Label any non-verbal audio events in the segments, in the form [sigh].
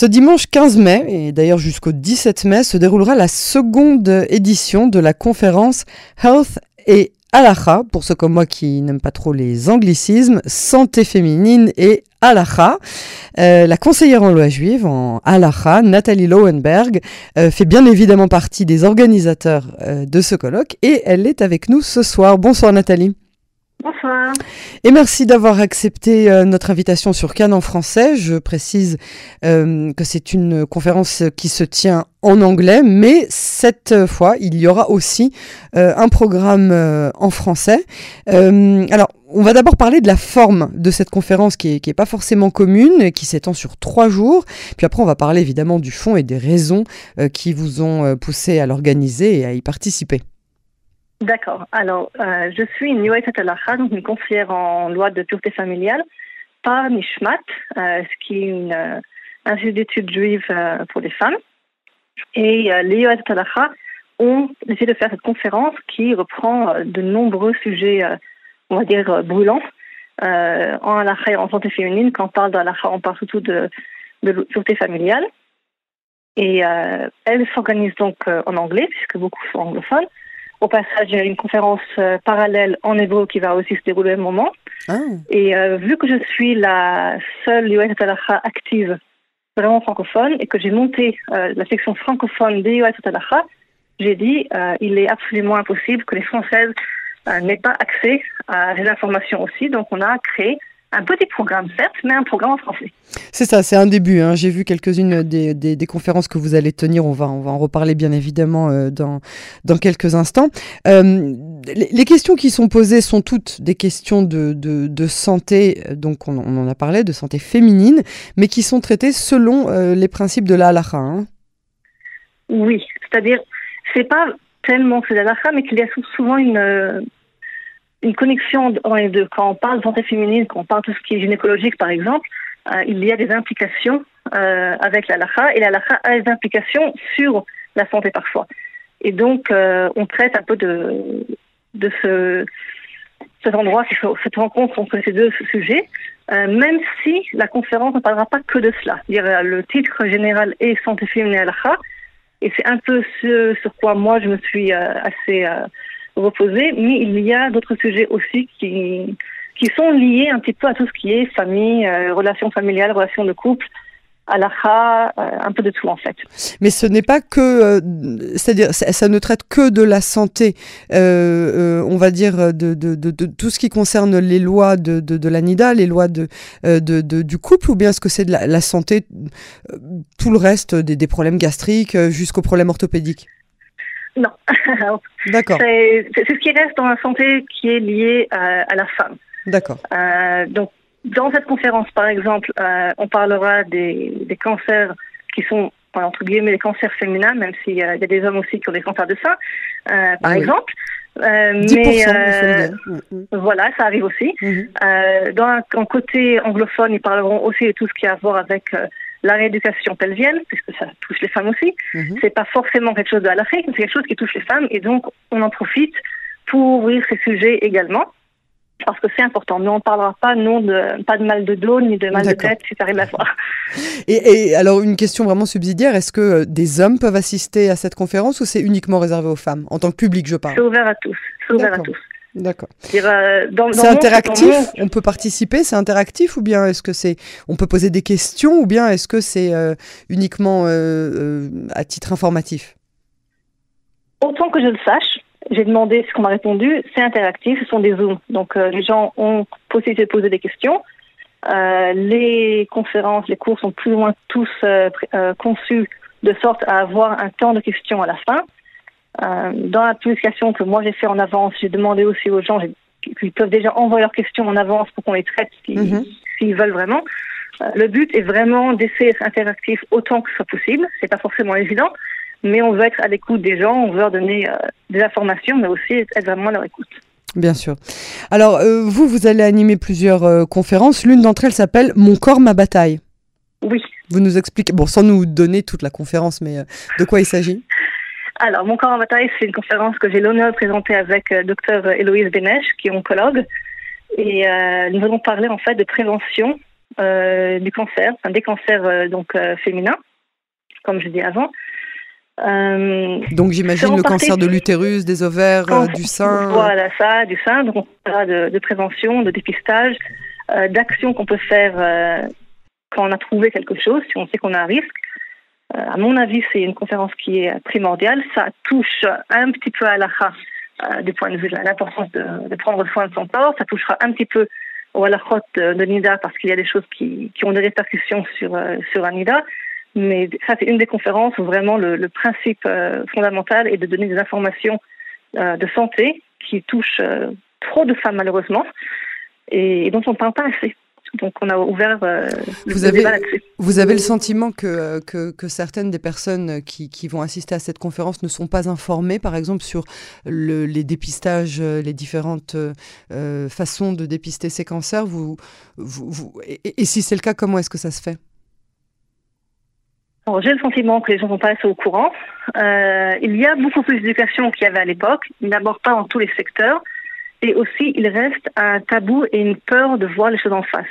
Ce dimanche 15 mai, et d'ailleurs jusqu'au 17 mai, se déroulera la seconde édition de la conférence Health et Alaha, pour ceux comme moi qui n'aiment pas trop les anglicismes, santé féminine et Alaha. Euh, la conseillère en loi juive en Alaha, Nathalie Lowenberg, euh, fait bien évidemment partie des organisateurs euh, de ce colloque et elle est avec nous ce soir. Bonsoir Nathalie. Bonsoir. Et merci d'avoir accepté euh, notre invitation sur Cannes en français. Je précise euh, que c'est une conférence qui se tient en anglais, mais cette fois, il y aura aussi euh, un programme en français. alors, on va d'abord parler de la forme de cette conférence qui est, qui est pas forcément commune, qui s'étend sur trois jours. Puis après, on va parler évidemment du fond et des raisons qui vous ont poussé à l'organiser et à y participer. D'accord. Alors, euh, je suis une donc une conseillère en loi de pureté familiale par Nishmat, euh, ce qui est une euh, institut d'études juives euh, pour les femmes. Et euh, les Yoet ont essayé de faire cette conférence qui reprend de nombreux sujets, on va dire, brûlants en halakha et en santé féminine. Quand on parle d'halakha, on parle surtout de, de pureté familiale. Et elle s'organise donc en anglais, puisque beaucoup sont anglophones. Au passage, il y a une conférence euh, parallèle en hébreu qui va aussi se dérouler au moment. Ah. Et euh, vu que je suis la seule US active vraiment francophone et que j'ai monté euh, la section francophone des US j'ai dit euh, il est absolument impossible que les Françaises euh, n'aient pas accès à ces informations aussi. Donc on a créé un petit programme, certes, mais un programme en français. C'est ça, c'est un début. Hein. J'ai vu quelques-unes des, des, des, conférences que vous allez tenir. On va, on va en reparler bien évidemment euh, dans, dans quelques instants. Euh, les, les, questions qui sont posées sont toutes des questions de, de, de santé, donc on, on, en a parlé, de santé féminine, mais qui sont traitées selon euh, les principes de la halakha. Hein. Oui, c'est-à-dire, c'est pas tellement que la halakha, mais qu'il y a souvent une une connexion dans les deux. Quand on parle de santé féminine, quand on parle de tout ce qui est gynécologique, par exemple, euh, il y a des implications euh, avec la lacha et la lacha a des implications sur la santé parfois. Et donc, euh, on traite un peu de, de ce, cet endroit, cette rencontre entre ces deux sujets, euh, même si la conférence ne parlera pas que de cela. Le titre général est santé féminine et lacha, et c'est un peu ce sur quoi moi je me suis euh, assez reposer, mais il y a d'autres sujets aussi qui, qui sont liés un petit peu à tout ce qui est famille, euh, relations familiales, relations de couple, halakha, euh, un peu de tout en fait. Mais ce n'est pas que, euh, c'est-à-dire, ça, ne traite que de la santé, euh, on va dire, de, de, tout ce qui concerne les lois de, l'ANIDA, les lois de, du couple, ou bien est-ce que c'est de la, la, santé, tout le reste, des, des problèmes gastriques jusqu'aux problèmes orthopédiques? Non. [laughs] D'accord. C'est ce qui reste dans la santé qui est lié à, à la femme. D'accord. Euh, donc, dans cette conférence, par exemple, euh, on parlera des, des, cancers qui sont, entre guillemets, des cancers féminins, même s'il euh, y a des hommes aussi qui ont des cancers de sein, euh, par oui. exemple. mais voilà, ça arrive aussi. Mm -hmm. dans un, côté anglophone, ils parleront aussi de tout ce qui a à voir avec la rééducation pelvienne, puisque ça touche les femmes aussi, mm -hmm. c'est pas forcément quelque chose de halachique, mais c'est quelque chose qui touche les femmes, et donc on en profite pour ouvrir ces sujets également, parce que c'est important. Mais on ne parlera pas non de pas de mal de dos ni de mal de tête si ça arrive à voir. Et, et, alors une question vraiment subsidiaire, est-ce que des hommes peuvent assister à cette conférence ou c'est uniquement réservé aux femmes? En tant que public, je parle. C'est ouvert à tous. C'est ouvert à tous. D'accord. Euh, c'est interactif. Monde... On peut participer. C'est interactif ou bien est-ce que c'est on peut poser des questions ou bien est-ce que c'est euh, uniquement euh, à titre informatif? Autant que je le sache, j'ai demandé ce qu'on m'a répondu. C'est interactif. Ce sont des zooms, donc euh, les gens ont possibilité de poser des questions. Les conférences, les cours sont plus ou moins tous conçus de sorte à avoir un temps de questions à la fin. Euh, dans la publication que moi j'ai fait en avance, j'ai demandé aussi aux gens qu'ils peuvent déjà envoyer leurs questions en avance pour qu'on les traite s'ils mm -hmm. veulent vraiment. Euh, le but est vraiment d'essayer d'être interactif autant que ce soit possible. C'est pas forcément évident, mais on veut être à l'écoute des gens, on veut leur donner euh, des informations, mais aussi être vraiment à leur écoute. Bien sûr. Alors, vous, vous allez animer plusieurs conférences. L'une d'entre elles s'appelle Mon corps, ma bataille. Oui. Vous nous expliquez, bon, sans nous donner toute la conférence, mais de quoi il s'agit? Alors, Mon corps en bataille, c'est une conférence que j'ai l'honneur de présenter avec euh, Dr Héloïse Bénèche, qui est oncologue. Et euh, nous allons parler en fait de prévention du cancer, enfin, des cancers donc féminins, comme je dis avant. donc j'imagine le cancer de l'utérus, des ovaires, du sein. Voilà ça, du sein. Donc on parlera de, de prévention, de dépistage, d'actions qu'on peut faire quand on a trouvé quelque chose, si on sait qu'on a un risque. Euh, à mon avis, c'est une conférence qui est primordiale. Ça touche un petit peu à l'akha euh, du point de vue de l'importance de, de, prendre soin de son corps. Ça touchera un petit peu au halachot de, Nida parce qu'il y a des choses qui, ont des répercussions sur, euh, sur. Mais ça, c'est une des conférences où vraiment le, principe euh, fondamental est de donner des informations de santé qui touchent trop de femmes malheureusement et dont on ne parle pas assez. Donc on a ouvert euh, vous avez, Vous avez le sentiment que, que, que certaines des personnes qui, qui, vont assister à cette conférence ne sont pas informées, par exemple, sur le, les dépistages, les différentes euh, façons de dépister ces cancers? Vous, vous, vous et, et, si c'est le cas, comment est-ce que ça se fait? J'ai le sentiment que les gens ne sont pas assez au courant. Euh, il y a beaucoup plus d'éducation qu'il y avait à l'époque, d'abord pas dans tous les secteurs. Et aussi, il reste un tabou et une peur de voir les choses en face.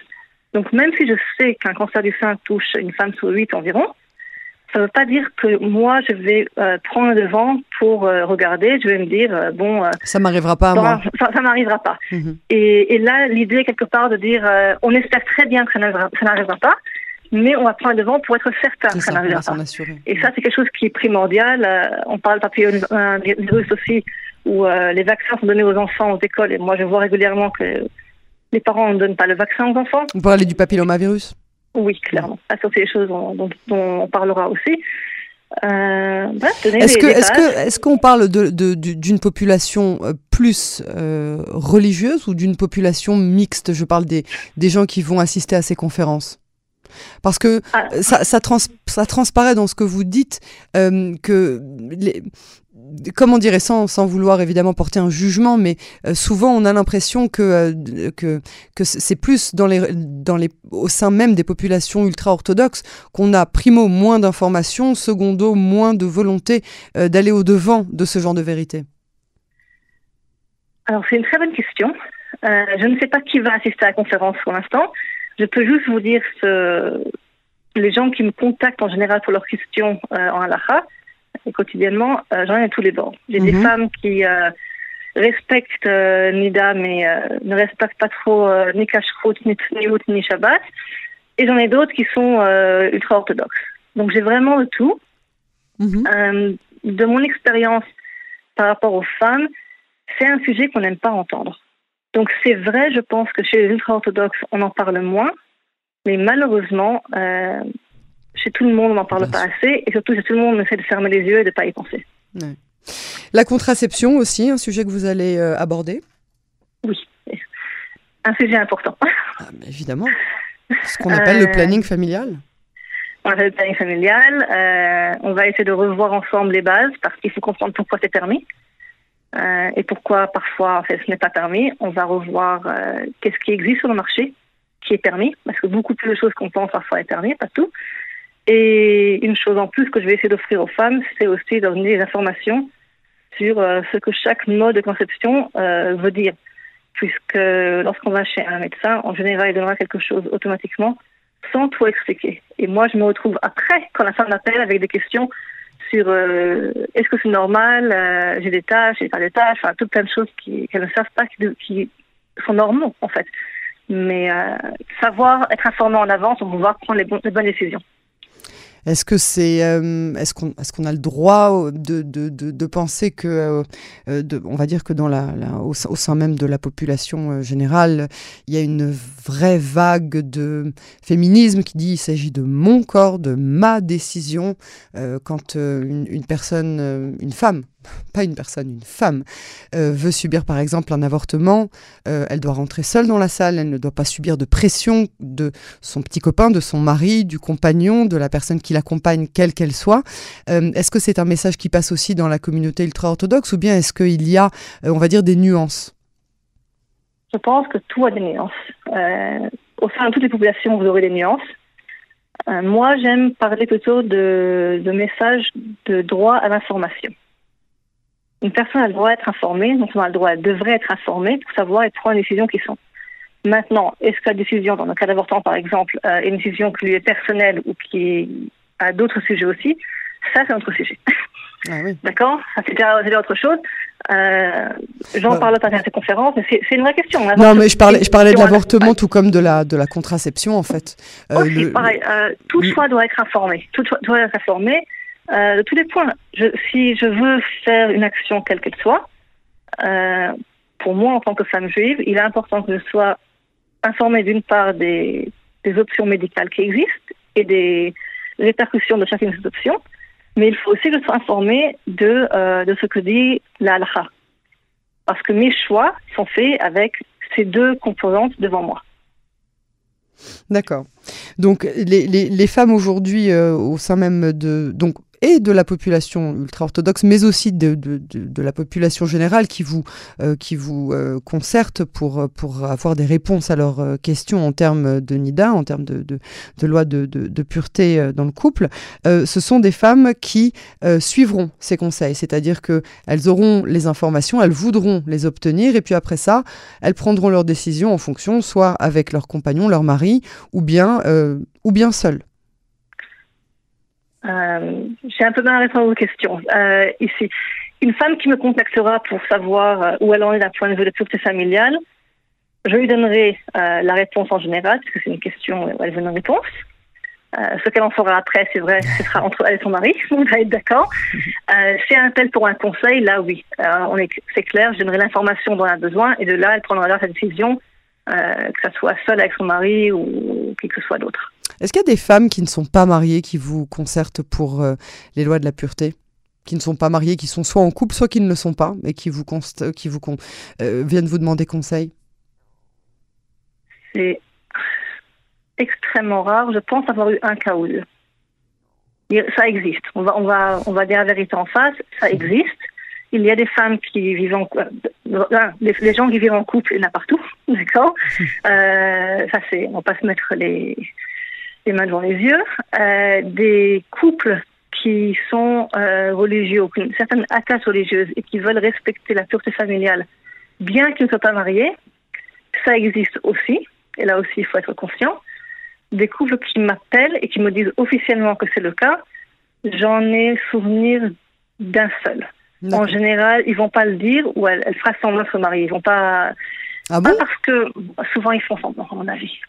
Donc, même si je sais qu'un cancer du sein touche une femme sur huit environ, ça ne veut pas dire que moi, je vais euh, prendre le devant pour euh, regarder. Je vais me dire, euh, bon... Ça m'arrivera pas à moi. Ça, ça m'arrivera pas. Mm -hmm. et, et, là, l'idée, quelque part, de dire, on espère très bien que ça n'arrivera pas, mais on va prendre le devant pour être certain que ça, n'arrivera pas. Et ça, c'est quelque chose qui est primordial. on parle papillomavirus aussi, où euh, les vaccins sont donnés aux enfants aux écoles. Et moi, je vois régulièrement que les parents ne donnent pas le vaccin aux enfants. Vous parlez du papillomavirus? Oui, clairement. Ça, c'est des choses dont, dont, dont, on parlera aussi. Euh, bah, est-ce que est-ce que est-ce qu'on parle de, d'une population euh, plus euh, religieuse ou d'une population mixte? Je parle des des gens qui vont assister à ces conférences. Parce que ah. ça, ça, trans, ça, transparaît dans ce que vous dites euh, que les, comment dirais sans, sans vouloir évidemment porter un jugement, mais euh, souvent on a l'impression que, euh, que, que c'est plus dans les, dans les, au sein même des populations ultra-orthodoxes qu'on a primo moins d'informations, secondo moins de volonté euh, d'aller au-devant de ce genre de vérité. Alors c'est une très bonne question. Je ne sais pas qui va assister à la conférence pour l'instant. Je peux juste vous dire ce... les gens qui me contactent en général pour leurs questions euh, en halakha, et quotidiennement, euh, j'en ai à tous les bords. J'ai mm -hmm. des femmes qui euh, respectent euh, Nida, mais euh, ne respectent pas trop euh, ni Kashrut, ni Tniout, ni Shabbat. Et j'en ai d'autres qui sont ultra-orthodoxes. Donc j'ai vraiment de tout. Mm -hmm. de mon expérience par rapport aux femmes, c'est un sujet qu'on n'aime pas entendre. Donc c'est vrai, je pense que chez les ultra-orthodoxes, on en parle moins, mais malheureusement, euh, chez tout le monde, on n'en parle Bien pas sûr. assez, et surtout chez tout le monde, on essaie de fermer les yeux et de ne pas y penser. Ouais. La contraception aussi, un sujet que vous allez euh, aborder? Oui, un sujet important. Ah, évidemment. Ce qu'on [laughs] appelle euh... le planning familial. On appelle le planning familial. Euh, on va essayer de revoir ensemble les bases parce qu'il faut comprendre pourquoi c'est permis. Euh, et pourquoi parfois en fait, ce n'est pas permis. On va revoir euh, qu'est-ce qui existe sur le marché qui est permis, parce que beaucoup plus de choses qu'on pense parfois est permis, pas tout. Et une chose en plus que je vais essayer d'offrir aux femmes, c'est aussi de donner des informations sur euh, ce que chaque mode de conception veut dire. Puisque lorsqu'on va chez un médecin, en général, il donnera quelque chose automatiquement sans tout expliquer. Et moi, je me retrouve après, quand la femme m'appelle avec des questions sur euh, est-ce que c'est normal, euh, j'ai des tâches, j'ai pas des tâches, enfin, toutes plein de choses qu'elles ne savent pas, qui, qui, sont normaux, en fait. Mais euh, savoir être informé en avance pour pouvoir prendre les bonnes décisions. Est-ce que c'est, euh, est-ce qu'on, est-ce qu'on a le droit de, de, de, penser que, euh, de, on va dire que dans la, la au, sein même de la population euh, générale, il y a une vraie vague de féminisme qui dit il s'agit de mon corps, de ma décision. Euh, quand euh, une, personne, euh, une femme pas une personne, une femme, euh, veut subir par exemple un avortement, euh, elle doit rentrer seule dans la salle, elle ne doit pas subir de pression de son petit copain, de son mari, du compagnon, de la personne qui l'accompagne, quelle qu'elle soit. Euh, est-ce que c'est un message qui passe aussi dans la communauté ultra-orthodoxe ou bien est-ce qu'il y a, on va dire, des nuances? Je pense que tout a des nuances. au sein de toutes les populations, vous aurez des nuances. moi, j'aime parler plutôt de, de messages de droit à l'information une personne a le droit d'être informée, donc on a le droit, elle devrait être informée pour savoir et prendre les décisions qui sont. Maintenant, est-ce que la décision, dans le cas d'avortement par exemple, euh, est une décision qui lui est personnelle ou qui a d'autres sujets aussi Ça, c'est autre sujet. Ah oui. D'accord? C'est autre chose. Euh, J'en parle dans cette conférence, mais c'est une vraie question. Non, mais je parlais, je parlais de l'avortement tout comme de la, de la contraception, en fait. Euh, aussi, pareil. Euh, tout choix doit être informé. Tout doit être informé euh, de tous les points. Je, si je veux faire une action quelle qu'elle soit, euh, pour moi, en tant que femme juive, il est important que je sois informée d'une part des, des options médicales qui existent et des répercussions de chacune de ces options, mais il faut aussi que je sois informée de, euh, de ce que dit la Parce que mes choix sont faits avec ces deux composantes devant moi. D'accord. Donc les, les, les femmes aujourd'hui euh, au sein même de donc et de la population ultra-orthodoxe, mais aussi de, de, de, la population générale qui vous, euh, qui vous euh, concerte pour, pour avoir des réponses à leurs euh, questions en termes de NIDA, en termes de, de loi de, pureté dans le couple, ce sont des femmes qui suivront ces conseils, c'est-à-dire qu'elles auront les informations, elles voudront les obtenir, et puis après ça, elles prendront leurs décisions en fonction, soit avec leur compagnon, leur mari, ou bien, ou bien seules. Euh, j'ai un peu mal à répondre aux questions euh, ici. Une femme qui me contactera pour savoir euh, où elle en est d'un point de vue de pureté familiale, je lui donnerai la réponse en général, parce que c'est une question où elle veut une réponse. ce qu'elle en fera après, c'est vrai, ce sera entre elle et son mari, [laughs] on va être d'accord. Si un appelle pour un conseil, là oui, est, c'est clair, je donnerai l'information dont elle a besoin, et de là, elle prendra sa décision, que ce soit seule avec son mari ou quelque soit d'autre. Est-ce qu'il y a des femmes qui ne sont pas mariées qui vous concertent pour euh, les lois de la pureté? Qui ne sont pas mariées, qui sont soit en couple, soit qui ne le sont pas, mais qui vous, qui vous euh, viennent vous demander conseil? C'est extrêmement rare. Je pense avoir eu un cas ou deux. Ça existe. On va, on va, on va dire la vérité en face. Ça mhm. existe. Il y a des femmes qui vivent en euh, les, gens qui vivent en couple, il y en a partout, [laughs] d'accord? Euh, ça c'est, on va pas se mettre les les mains devant les yeux, euh, des couples qui sont euh, religieux, qui ont une certaine attache religieuse et qui veulent respecter la pureté familiale, bien qu'ils ne soient pas mariés, ça existe aussi. Et là aussi, il faut être conscient. Des couples qui m'appellent et qui me disent officiellement que c'est le cas, j'en ai souvenir d'un seul. En général, ils vont pas le dire ou elle, fera semblant de se marier. Ils vont pas. Ah bon? parce que souvent ils font semblant, à mon avis.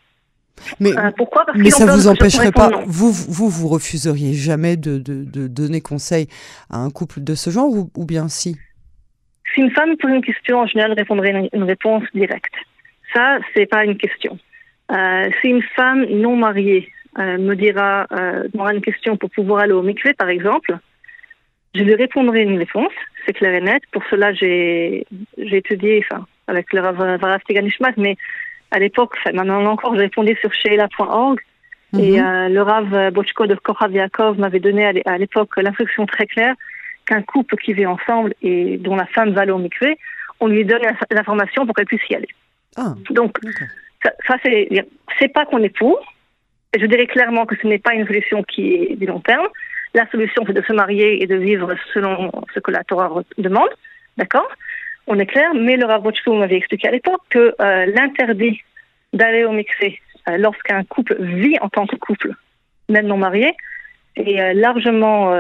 Mais, euh, pourquoi? Mais ça vous empêcherait pas, vous, vous, vous refuseriez jamais de, de, de, donner conseil à un couple de ce genre ou, ou bien si? Si une femme pose une question, en général, je répondrai une, réponse directe. Ça, c'est pas une question. Euh, si une femme non mariée euh, me dira, une question pour pouvoir aller au mikvé, par exemple, je lui répondrai une réponse, c'est clair et net. Pour cela, j'ai étudié, enfin, avec le Rav Teganishmat, mais à l'époque, maintenant encore, je répondais sur sheila.org. Et mhm. euh, le Rav Bochko de Korav m'avait donné à l'époque l'instruction très claire qu'un couple qui vit ensemble et dont la femme va au mikvé, on lui donne l'information pour qu'elle puisse y aller. Ah, Donc, ça, ça c'est pas qu'on est pour. Je dirais clairement que ce n'est pas une solution qui est du long terme. La solution, c'est de se marier et de vivre selon ce que la Torah demande. D'accord? On est clair, mais le Rav m'avait expliqué à l'époque que euh, l'interdit d'aller au mixé euh, lorsqu'un couple vit en tant que couple, même non marié, est euh, largement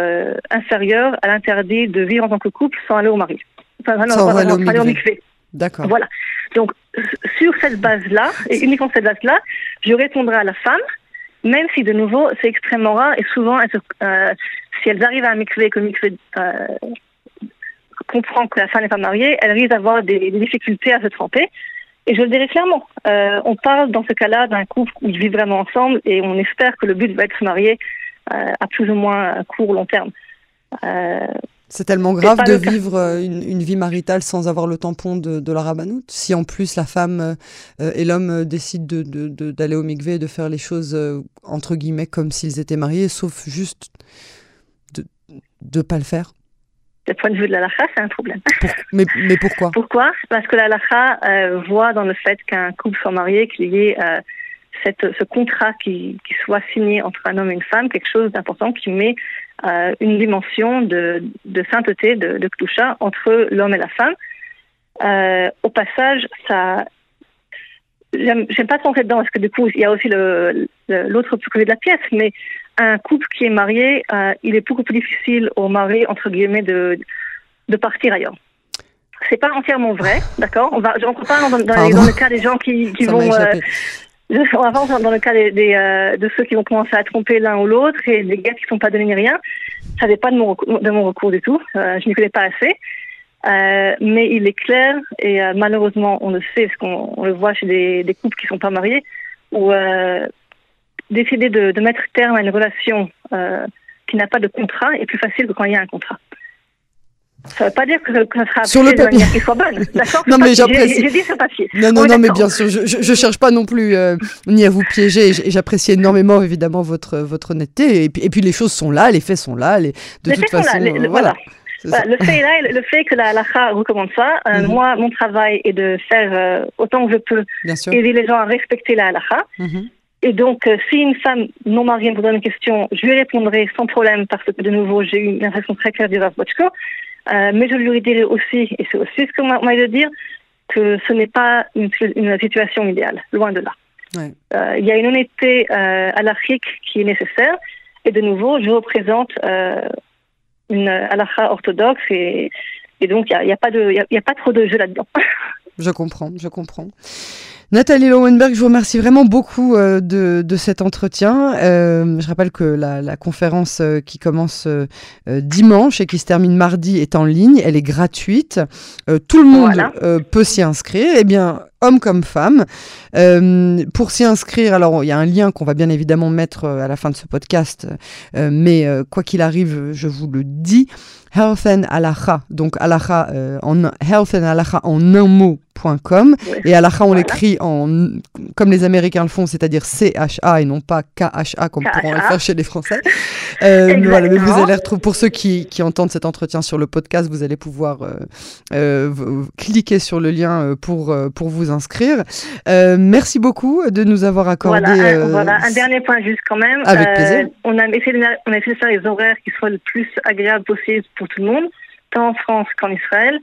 inférieur à l'interdit de vivre en tant que couple sans aller au mari. Enfin, sans aller au, mixé. D'accord. Voilà. Donc, sur cette base-là, et uniquement cette base-là, je répondrai à la femme, même si de nouveau, c'est extrêmement rare et souvent, si elles arrivent à un mixé que mixé comprend que la femme n'est pas mariée, elle risque d'avoir des, difficultés à se tromper. Et je le dirais clairement, euh, on parle dans ce cas-là d'un couple où ils vivent vraiment ensemble et on espère que le but va être se marier euh, à plus ou moins court long terme. Euh, c'est tellement grave de vivre une, vie maritale sans avoir le tampon de, la rabanoute. Si en plus la femme et l'homme décident d'aller au mikvé et de faire les choses entre guillemets comme s'ils étaient mariés, sauf juste de ne pas le faire du point de vue de la c'est un problème. mais, mais, pourquoi? Pourquoi? Parce que la euh, voit dans le fait qu'un couple soit marié qu'il y ait euh, cette, ce contrat qui, qui, soit signé entre un homme et une femme, quelque chose d'important qui met euh, une dimension de, de sainteté, de, de entre l'homme et la femme. Au passage, ça, j'aime pas trop dedans parce que du coup, il y a aussi l'autre côté de la pièce, mais un couple qui est marié, euh, il est beaucoup plus difficile au mari, entre guillemets, de, de partir ailleurs. C'est pas entièrement vrai, [laughs] d'accord? On va, rentre pas dans, dans, le cas des gens qui, qui vont. Euh, on avance dans le cas des, euh, de ceux qui vont commencer à tromper l'un ou l'autre et des gars qui ne sont pas donnés ni rien. Ça n'est pas de mon, de mon recours du tout. Euh, je n'y connais pas assez. Mais il est clair, et malheureusement on le sait, parce qu'on le voit chez des, des couples qui ne sont pas mariés, où euh, décider de, de, mettre terme à une relation qui n'a pas de contrat est plus facile que quand il y a un contrat. Ça ne veut pas dire que, ça sera sur le papier qui soit bonne, [laughs] Non mais j'apprécie. J'ai dit ce papier. Non non non mais bien sûr, je, je, cherche pas non plus ni à vous piéger. J'apprécie énormément évidemment votre votre honnêteté et puis, et puis les choses sont là, les faits sont là, les, de les toute façon là, les, voilà. Bah, le fait là, le fait que la halakha recommande ça, euh, mhm. moi, mon travail est de faire euh, autant que je peux aider les gens à respecter la halakha. Mhm. Et donc, euh, si une femme non mariée me pose une question, je lui répondrai sans problème parce que de nouveau, j'ai eu une impression très claire du Rav Bochko. mais je lui dirai aussi, et c'est aussi ce qu'on m'a de dire, que ce n'est pas une, situation idéale, loin de là. Il y a une honnêteté euh, l'Afrique qui est nécessaire. Et de nouveau, je représente une halakha orthodoxe et, et donc il n'y a, a, pas de, y a, pas trop de jeu là-dedans. [laughs] je comprends, je comprends. Nathalie Lowenberg, je vous remercie vraiment beaucoup euh, de, de, cet entretien. Euh, je rappelle que la, la conférence euh, qui commence dimanche et qui se termine mardi est en ligne. Elle est gratuite. tout le monde peut s'y inscrire. Eh bien, hommes comme femmes. pour s'y inscrire, alors il y a un lien qu'on va bien évidemment mettre à la fin de ce podcast, mais quoi qu'il arrive, je vous le dis, Health and Alaha, donc Alaha en Health and Alaha en un mot et Alaha, on l'écrit en, comme les Américains le font, c'est-à-dire C-H-A et non pas K-H-A comme pourront le faire chez les Français. Euh, voilà, vous allez retrouver, pour ceux qui, qui, entendent cet entretien sur le podcast, vous allez pouvoir euh, euh, cliquer sur le lien euh, pour, euh, pour vous inscrire. Euh, merci beaucoup de nous avoir accordé. Voilà un, voilà, un dernier point juste quand même. Avec plaisir. On a, essayé de, on a essayé de faire les horaires qui soient le plus agréables possible pour tout le monde, tant en France qu'en Israël.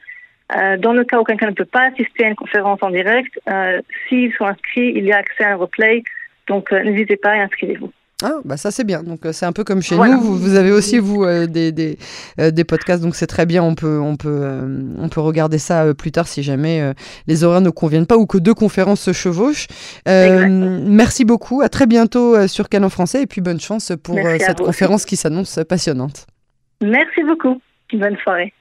Euh, dans le cas où quelqu'un ne peut pas assister à une conférence en direct, euh, s'ils sont inscrits, il y a accès à un replay. Donc euh, n'hésitez pas et inscrivez-vous. Ah, bah ça c'est bien. Donc c'est un peu comme chez nous. Vous, avez aussi vous des, des, des, podcasts, donc c'est très bien. On peut on peut on peut regarder ça plus tard si jamais les horaires ne conviennent pas ou que deux conférences se chevauchent. merci beaucoup. À très bientôt sur Canon Français et puis bonne chance pour cette conférence qui s'annonce passionnante. Merci beaucoup. Bonne soirée.